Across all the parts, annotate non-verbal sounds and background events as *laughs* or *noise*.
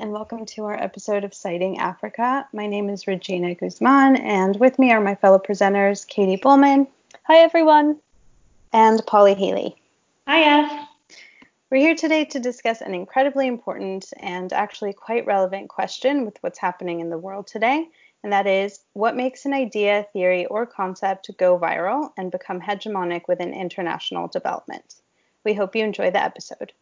and welcome to our episode of Citing Africa. My name is Regina Guzman, and with me are my fellow presenters, Katie Bullman. Hi, everyone. And Polly Healey. Hiya. We're here today to discuss an incredibly important and actually quite relevant question with what's happening in the world today, and that is what makes an idea, theory, or concept go viral and become hegemonic within international development? We hope you enjoy the episode.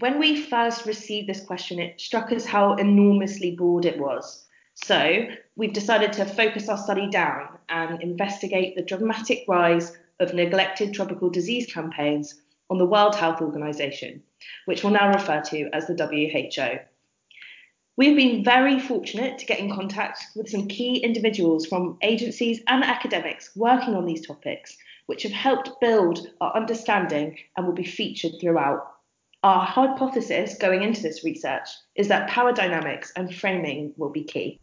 When we first received this question, it struck us how enormously broad it was. So we've decided to focus our study down and investigate the dramatic rise of neglected tropical disease campaigns on the World Health Organization, which we'll now refer to as the WHO. We've been very fortunate to get in contact with some key individuals from agencies and academics working on these topics, which have helped build our understanding and will be featured throughout. Our hypothesis going into this research is that power dynamics and framing will be key.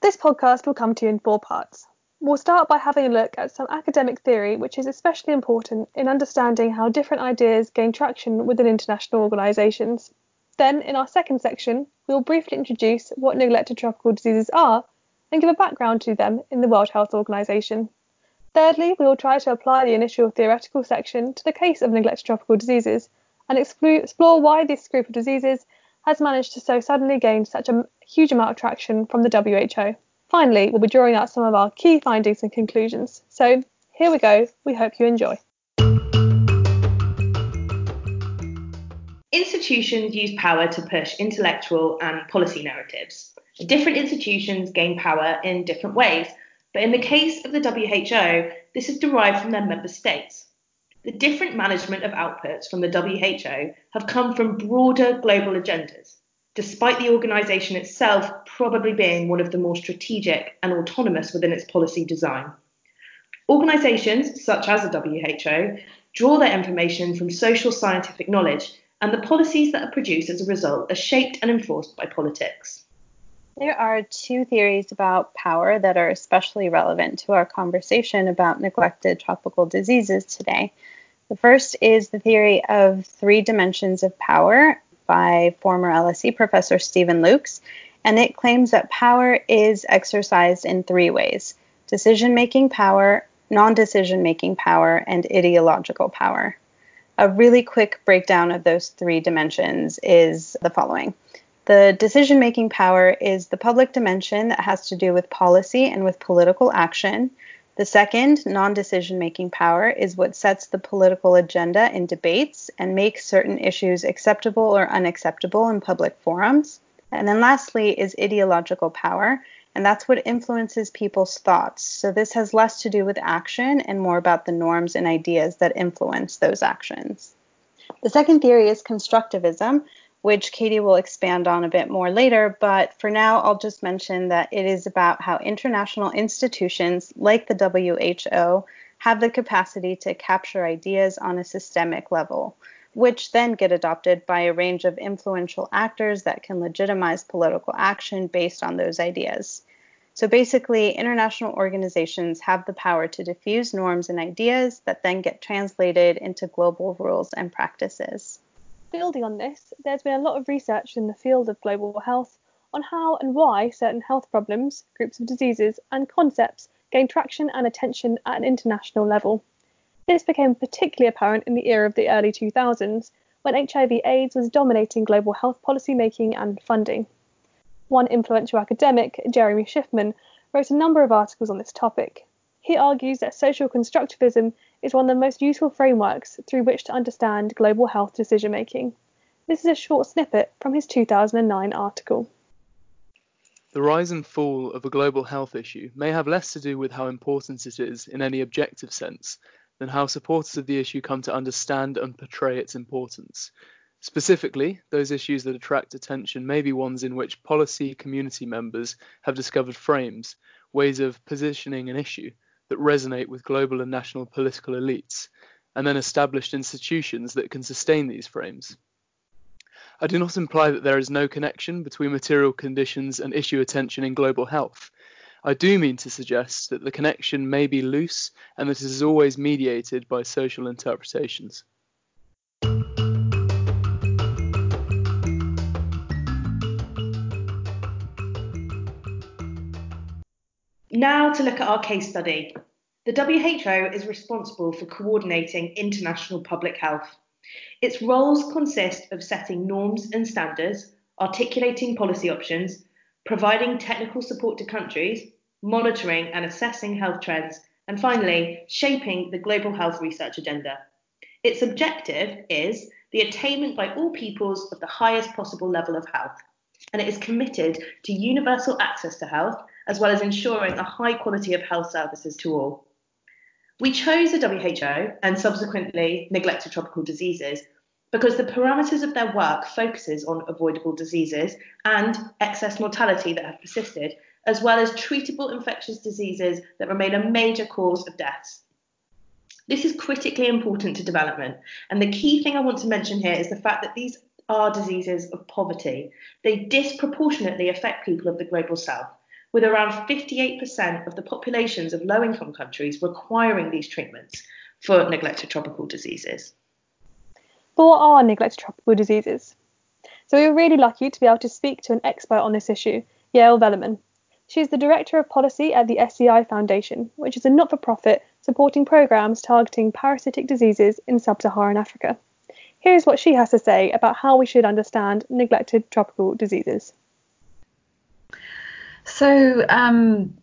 This podcast will come to you in four parts. We'll start by having a look at some academic theory, which is especially important in understanding how different ideas gain traction within international organisations. Then, in our second section, we will briefly introduce what neglected tropical diseases are and give a background to them in the World Health Organization. Thirdly, we will try to apply the initial theoretical section to the case of neglected tropical diseases and explore why this group of diseases has managed to so suddenly gain such a huge amount of traction from the WHO. Finally, we'll be drawing out some of our key findings and conclusions. So here we go. We hope you enjoy. Institutions use power to push intellectual and policy narratives. Different institutions gain power in different ways, but in the case of the WHO, this is derived from their member states. The different management of outputs from the WHO have come from broader global agendas, despite the organisation itself probably being one of the more strategic and autonomous within its policy design. Organisations such as the WHO draw their information from social scientific knowledge, and the policies that are produced as a result are shaped and enforced by politics. There are two theories about power that are especially relevant to our conversation about neglected tropical diseases today. The first is the theory of three dimensions of power by former LSE professor Steven Lukes, and it claims that power is exercised in three ways decision making power, non decision making power, and ideological power. A really quick breakdown of those three dimensions is the following. The decision making power is the public dimension that has to do with policy and with political action. The second, non decision making power, is what sets the political agenda in debates and makes certain issues acceptable or unacceptable in public forums. And then lastly is ideological power, and that's what influences people's thoughts. So this has less to do with action and more about the norms and ideas that influence those actions. The second theory is constructivism, which Katie will expand on a bit more later. But for now, I'll just mention that it is about how international institutions like the WHO have the capacity to capture ideas on a systemic level, which then get adopted by a range of influential actors that can legitimize political action based on those ideas. So basically, international organizations have the power to diffuse norms and ideas that then get translated into global rules and practices. Building on this, there's been a lot of research in the field of global health on how and why certain health problems, groups of diseases, and concepts gain traction and attention at an international level. This became particularly apparent in the era of the early 2000s, when HIV/AIDS was dominating global health policy making and funding. One influential academic, Jeremy Shiffman, wrote a number of articles on this topic. He argues that social constructivism is one of the most useful frameworks through which to understand global health decision making. This is a short snippet from his 2009 article. The rise and fall of a global health issue may have less to do with how important it is in any objective sense than how supporters of the issue come to understand and portray its importance. Specifically, those issues that attract attention may be ones in which policy community members have discovered frames, ways of positioning an issue that resonate with global and national political elites, and then established institutions that can sustain these frames. I do not imply that there is no connection between material conditions and issue attention in global health. I do mean to suggest that the connection may be loose and that it is always mediated by social interpretations. Now to look at our case study. The WHO is responsible for coordinating international public health. Its roles consist of setting norms and standards, articulating policy options, providing technical support to countries, monitoring and assessing health trends, and finally, shaping the global health research agenda. Its objective is the attainment by all peoples of the highest possible level of health, and it is committed to universal access to health as well as ensuring a high quality of health services to all. We chose the WHO and subsequently neglected tropical diseases because the parameters of their work focuses on avoidable diseases and excess mortality that have persisted, as well as treatable infectious diseases that remain a major cause of deaths. This is critically important to development, and the key thing I want to mention here is the fact that these are diseases of poverty. They disproportionately affect people of the global south, with around 58% of the populations of low income countries requiring these treatments for neglected tropical diseases. But what are neglected tropical diseases? So we were really lucky to be able to speak to an expert on this issue, Yael Velleman. She is the Director of Policy at the SCI Foundation, which is a not for profit supporting programs targeting parasitic diseases in sub Saharan Africa. Here's what she has to say about how we should understand neglected tropical diseases. So, um,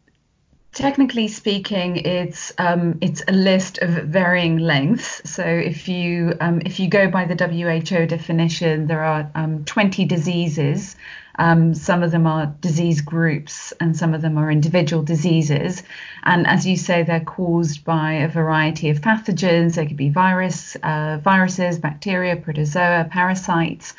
Technically speaking, it's um, it's a list of varying lengths. So if you um, if you go by the WHO definition, there are um, 20 diseases. Um, some of them are disease groups, and some of them are individual diseases. And as you say, they're caused by a variety of pathogens. They could be virus, uh, viruses, bacteria, protozoa, parasites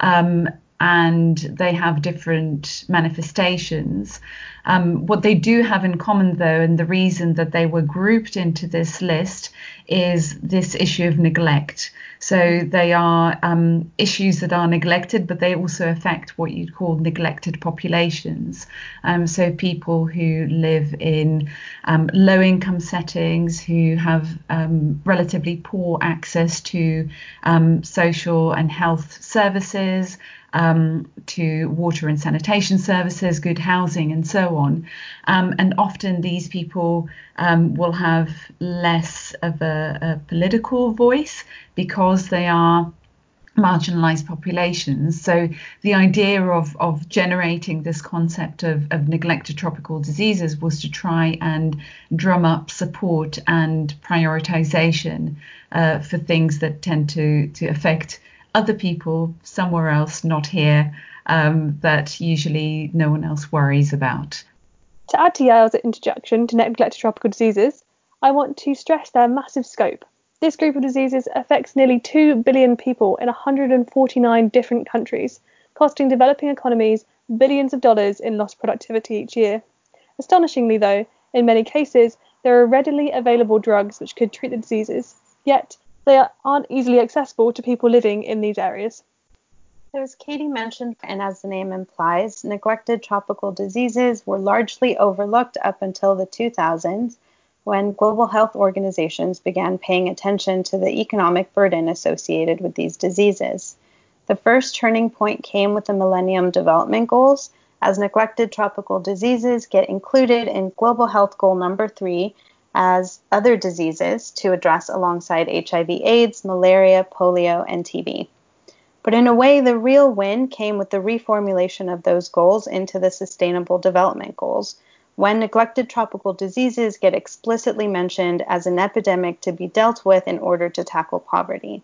um, and they have different manifestations. Um, what they do have in common, though, and the reason that they were grouped into this list is this issue of neglect. So they are um, issues that are neglected, but they also affect what you'd call neglected populations. Um, so people who live in um, low income settings, who have um, relatively poor access to um, social and health services um, to water and sanitation services, good housing, and so on. Um, and often these people um, will have less of a, a political voice because they are marginalized populations. So the idea of, of generating this concept of, of neglected tropical diseases was to try and drum up support and prioritization uh, for things that tend to, to affect other people somewhere else, not here, um, that usually no one else worries about. To add to Yael's introduction to neglected tropical diseases, I want to stress their massive scope. This group of diseases affects nearly 2 billion people in 149 different countries, costing developing economies billions of dollars in lost productivity each year. Astonishingly, though, in many cases, there are readily available drugs which could treat the diseases, yet they aren't easily accessible to people living in these areas. So, as Katie mentioned, and as the name implies, neglected tropical diseases were largely overlooked up until the 2000s when global health organizations began paying attention to the economic burden associated with these diseases. The first turning point came with the Millennium Development Goals, as neglected tropical diseases get included in Global Health Goal number three as other diseases to address alongside HIV, AIDS, malaria, polio, and TB. But in a way, the real win came with the reformulation of those goals into the Sustainable Development Goals, when neglected tropical diseases get explicitly mentioned as an epidemic to be dealt with in order to tackle poverty.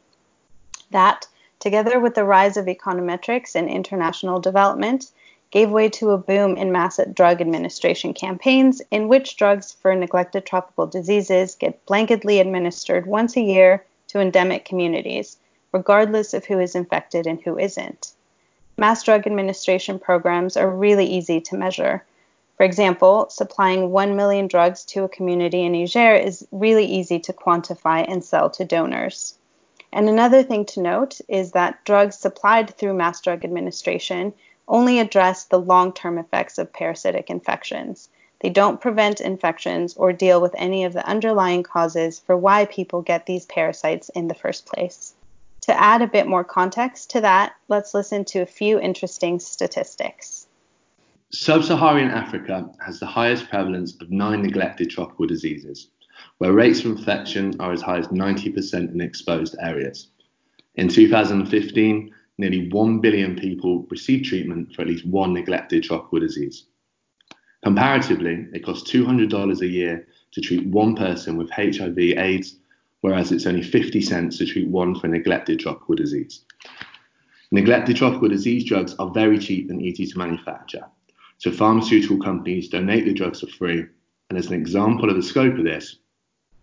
That, together with the rise of econometrics and international development, gave way to a boom in mass drug administration campaigns in which drugs for neglected tropical diseases get blanketly administered once a year to endemic communities, regardless of who is infected and who isn't. Mass drug administration programs are really easy to measure. For example, supplying 1 million drugs to a community in Niger is really easy to quantify and sell to donors. And another thing to note is that drugs supplied through mass drug administration only address the long term effects of parasitic infections. They don't prevent infections or deal with any of the underlying causes for why people get these parasites in the first place. To add a bit more context to that, let's listen to a few interesting statistics. Sub Saharan Africa has the highest prevalence of nine neglected tropical diseases, where rates of infection are as high as 90% in exposed areas. In 2015, nearly 1 billion people received treatment for at least one neglected tropical disease. Comparatively, it costs $200 a year to treat one person with HIV AIDS, whereas it's only 50 cents to treat one for neglected tropical disease. Neglected tropical disease drugs are very cheap and easy to manufacture. So pharmaceutical companies donate the drugs for free. And as an example of the scope of this,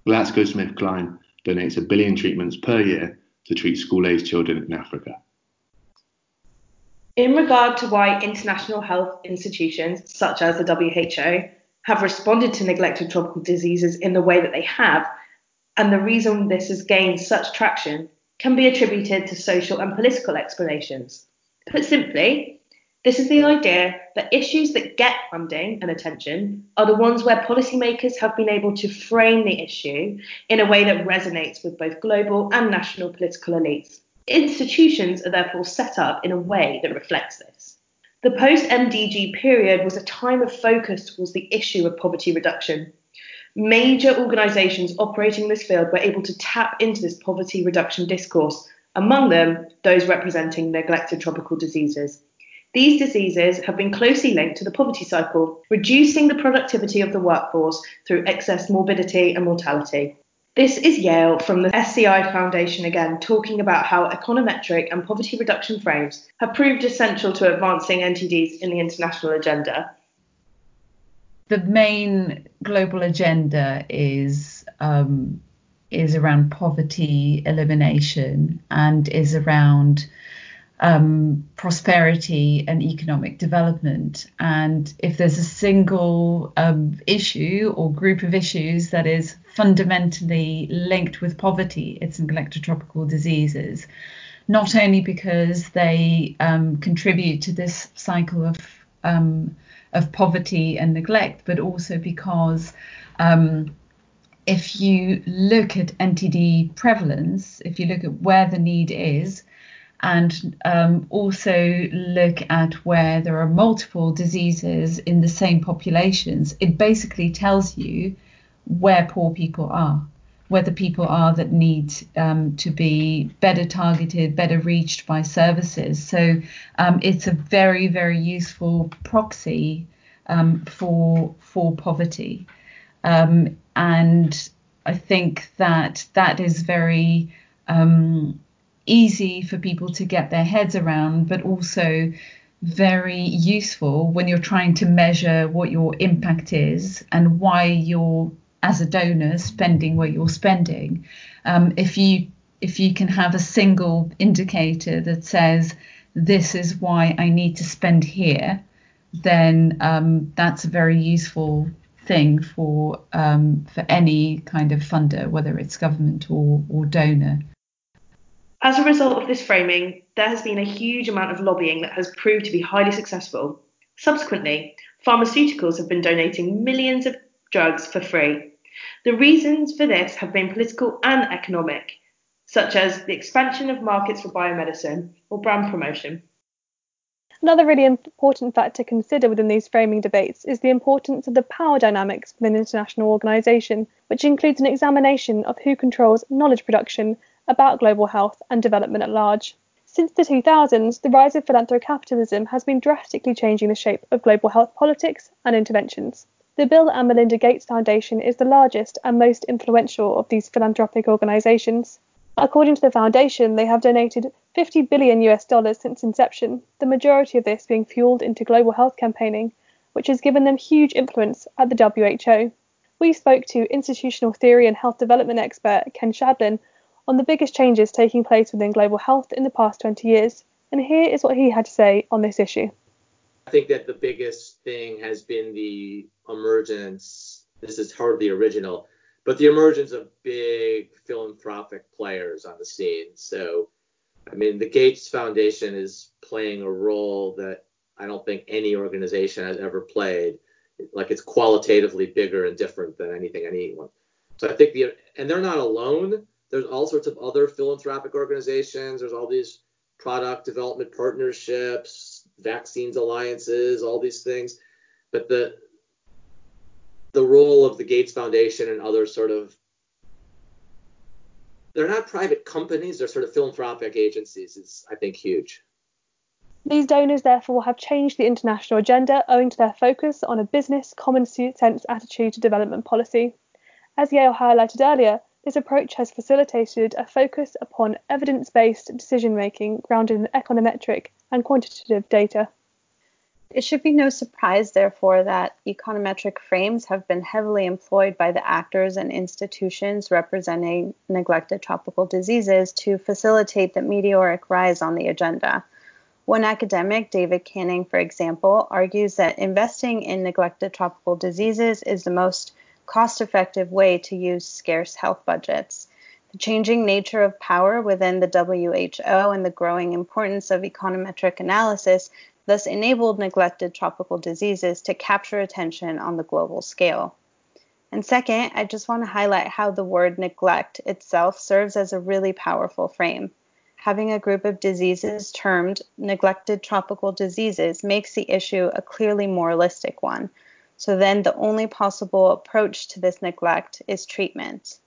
GlaxoSmithKline donates a billion treatments per year to treat school-aged children in Africa. In regard to why international health institutions, such as the WHO, have responded to neglected tropical diseases in the way that they have, and the reason this has gained such traction, can be attributed to social and political explanations. Put simply, this is the idea that issues that get funding and attention are the ones where policymakers have been able to frame the issue in a way that resonates with both global and national political elites. Institutions are therefore set up in a way that reflects this. The post MDG period was a time of focus towards the issue of poverty reduction. Major organisations operating in this field were able to tap into this poverty reduction discourse, among them those representing neglected tropical diseases. These diseases have been closely linked to the poverty cycle, reducing the productivity of the workforce through excess morbidity and mortality. This is Yael from the SCI Foundation again, talking about how econometric and poverty reduction frames have proved essential to advancing NTDs in the international agenda. The main global agenda is um, is around poverty elimination and is around um, prosperity and economic development. And if there's a single um, issue or group of issues that is fundamentally linked with poverty, it's tropical diseases. Not only because they um, contribute to this cycle of um, of poverty and neglect, but also because um, if you look at NTD prevalence, if you look at where the need is, and um, also look at where there are multiple diseases in the same populations, it basically tells you where poor people are, where the people are that need um, to be better targeted, better reached by services. So um, it's a very, very useful proxy um, for for poverty, um, and I think that that is very um, easy for people to get their heads around, but also very useful when you're trying to measure what your impact is and why you're as a donor spending what you're spending. Um, if you if you can have a single indicator that says this is why I need to spend here, then um, that's a very useful thing for um, for any kind of funder, whether it's government or, or donor. As a result of this framing, there has been a huge amount of lobbying that has proved to be highly successful. Subsequently, pharmaceuticals have been donating millions of drugs for free. The reasons for this have been political and economic, such as the expansion of markets for biomedicine or brand promotion. Another really important factor to consider within these framing debates is the importance of the power dynamics within an international organisation, which includes an examination of who controls knowledge production about global health and development at large. Since the 2000s, the rise of philanthrocapitalism has been drastically changing the shape of global health politics and interventions. The Bill and Melinda Gates Foundation is the largest and most influential of these philanthropic organizations. According to the foundation, they have donated 50 billion US dollars since inception, the majority of this being fueled into global health campaigning, which has given them huge influence at the WHO. We spoke to institutional theory and health development expert Ken Shadlen on the biggest changes taking place within global health in the past 20 years. And here is what he had to say on this issue. I think that the biggest thing has been the emergence, this is hardly original, but the emergence of big philanthropic players on the scene. So, I mean, the Gates Foundation is playing a role that I don't think any organization has ever played like it's qualitatively bigger and different than anything anyone. So I think the and they're not alone. There's all sorts of other philanthropic organizations. There's all these product development partnerships, vaccines alliances, all these things. But the the role of the Gates Foundation and other sort of they're not private companies, they're sort of philanthropic agencies is I think huge. These donors therefore have changed the international agenda owing to their focus on a business common sense attitude to development policy. As Yael highlighted earlier, this approach has facilitated a focus upon evidence based decision making grounded in econometric and quantitative data. It should be no surprise, therefore, that econometric frames have been heavily employed by the actors and institutions representing neglected tropical diseases to facilitate the meteoric rise on the agenda. One academic, David Canning, for example, argues that investing in neglected tropical diseases is the most cost effective way to use scarce health budgets. The changing nature of power within the WHO and the growing importance of econometric analysis thus enabled neglected tropical diseases to capture attention on the global scale. And second, I just want to highlight how the word neglect itself serves as a really powerful frame. Having a group of diseases termed neglected tropical diseases makes the issue a clearly moralistic one. So then the only possible approach to this neglect is treatment.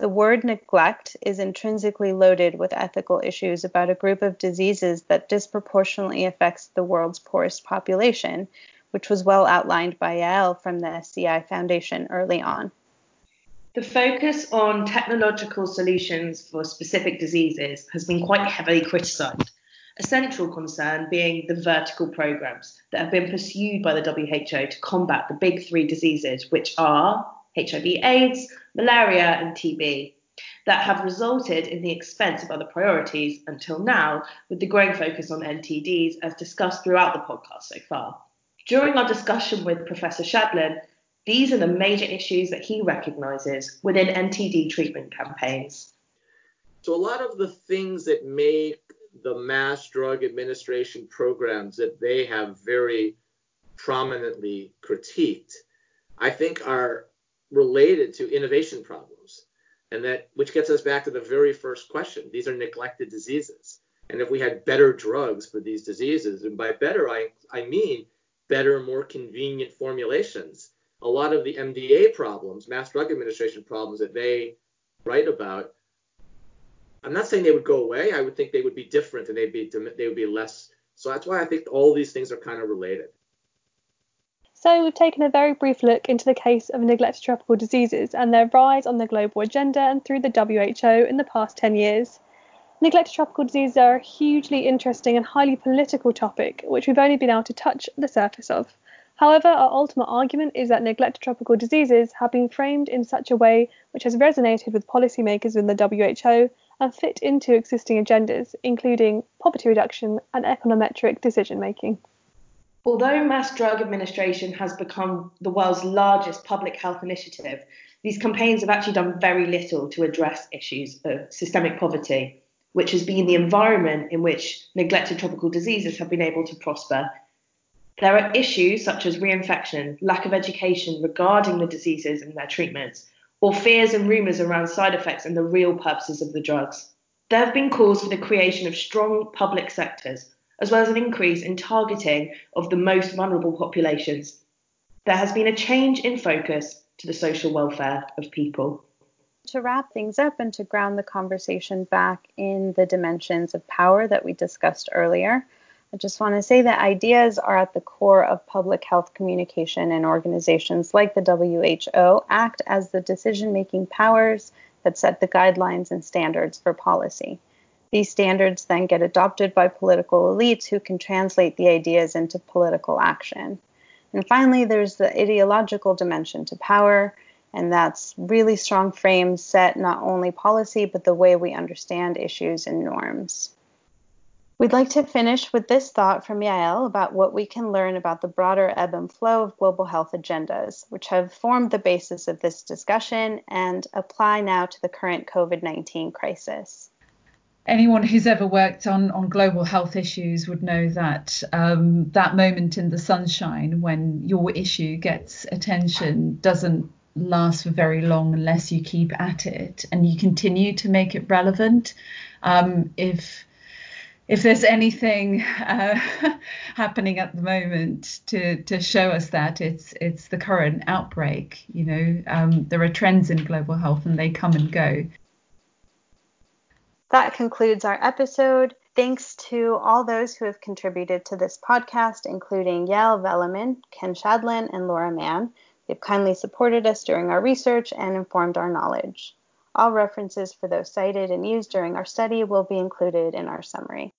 The word neglect is intrinsically loaded with ethical issues about a group of diseases that disproportionately affects the world's poorest population, which was well outlined by Yael from the SCI Foundation early on. The focus on technological solutions for specific diseases has been quite heavily criticised, a central concern being the vertical programs that have been pursued by the WHO to combat the big three diseases, which are HIV AIDS, malaria, and TB that have resulted in the expense of other priorities until now, with the growing focus on NTDs as discussed throughout the podcast so far. During our discussion with Professor Shadlen, these are the major issues that he recognises within NTD treatment campaigns. So, a lot of the things that make the mass drug administration programs that they have very prominently critiqued, I think are related to innovation problems. And that, which gets us back to the very first question. These are neglected diseases. And if we had better drugs for these diseases, and by better, I, I mean better, more convenient formulations. A lot of the MDA problems, mass drug administration problems that they write about, I'm not saying they would go away. I would think they would be different and they'd be they would be less. So that's why I think all these things are kind of related. So, we've taken a very brief look into the case of neglected tropical diseases and their rise on the global agenda and through the WHO in the past 10 years. Neglected tropical diseases are a hugely interesting and highly political topic, which we've only been able to touch the surface of. However, our ultimate argument is that neglected tropical diseases have been framed in such a way which has resonated with policymakers in the WHO and fit into existing agendas, including poverty reduction and econometric decision making. Although mass drug administration has become the world's largest public health initiative, these campaigns have actually done very little to address issues of systemic poverty, which has been the environment in which neglected tropical diseases have been able to prosper. There are issues such as reinfection, lack of education regarding the diseases and their treatments, or fears and rumours around side effects and the real purposes of the drugs. There have been calls for the creation of strong public sectors as well as an increase in targeting of the most vulnerable populations. There has been a change in focus to the social welfare of people. To wrap things up and to ground the conversation back in the dimensions of power that we discussed earlier, I just want to say that ideas are at the core of public health communication, and organizations like the WHO act as the decision making powers that set the guidelines and standards for policy. These standards then get adopted by political elites who can translate the ideas into political action. And finally, there's the ideological dimension to power, and that's really strong frames set not only policy, but the way we understand issues and norms. We'd like to finish with this thought from Yael about what we can learn about the broader ebb and flow of global health agendas, which have formed the basis of this discussion and apply now to the current COVID 19 crisis. Anyone who's ever worked on, on global health issues would know that um, that moment in the sunshine when your issue gets attention doesn't last for very long unless you keep at it and you continue to make it relevant. Um, if if there's anything uh, *laughs* happening at the moment to to show us that it's it's the current outbreak. You know, um, there are trends in global health and they come and go. That concludes our episode. Thanks to all those who have contributed to this podcast, including Yael Velleman, Ken Shadlen, and Laura Mann. They've kindly supported us during our research and informed our knowledge. All references for those cited and used during our study will be included in our summary.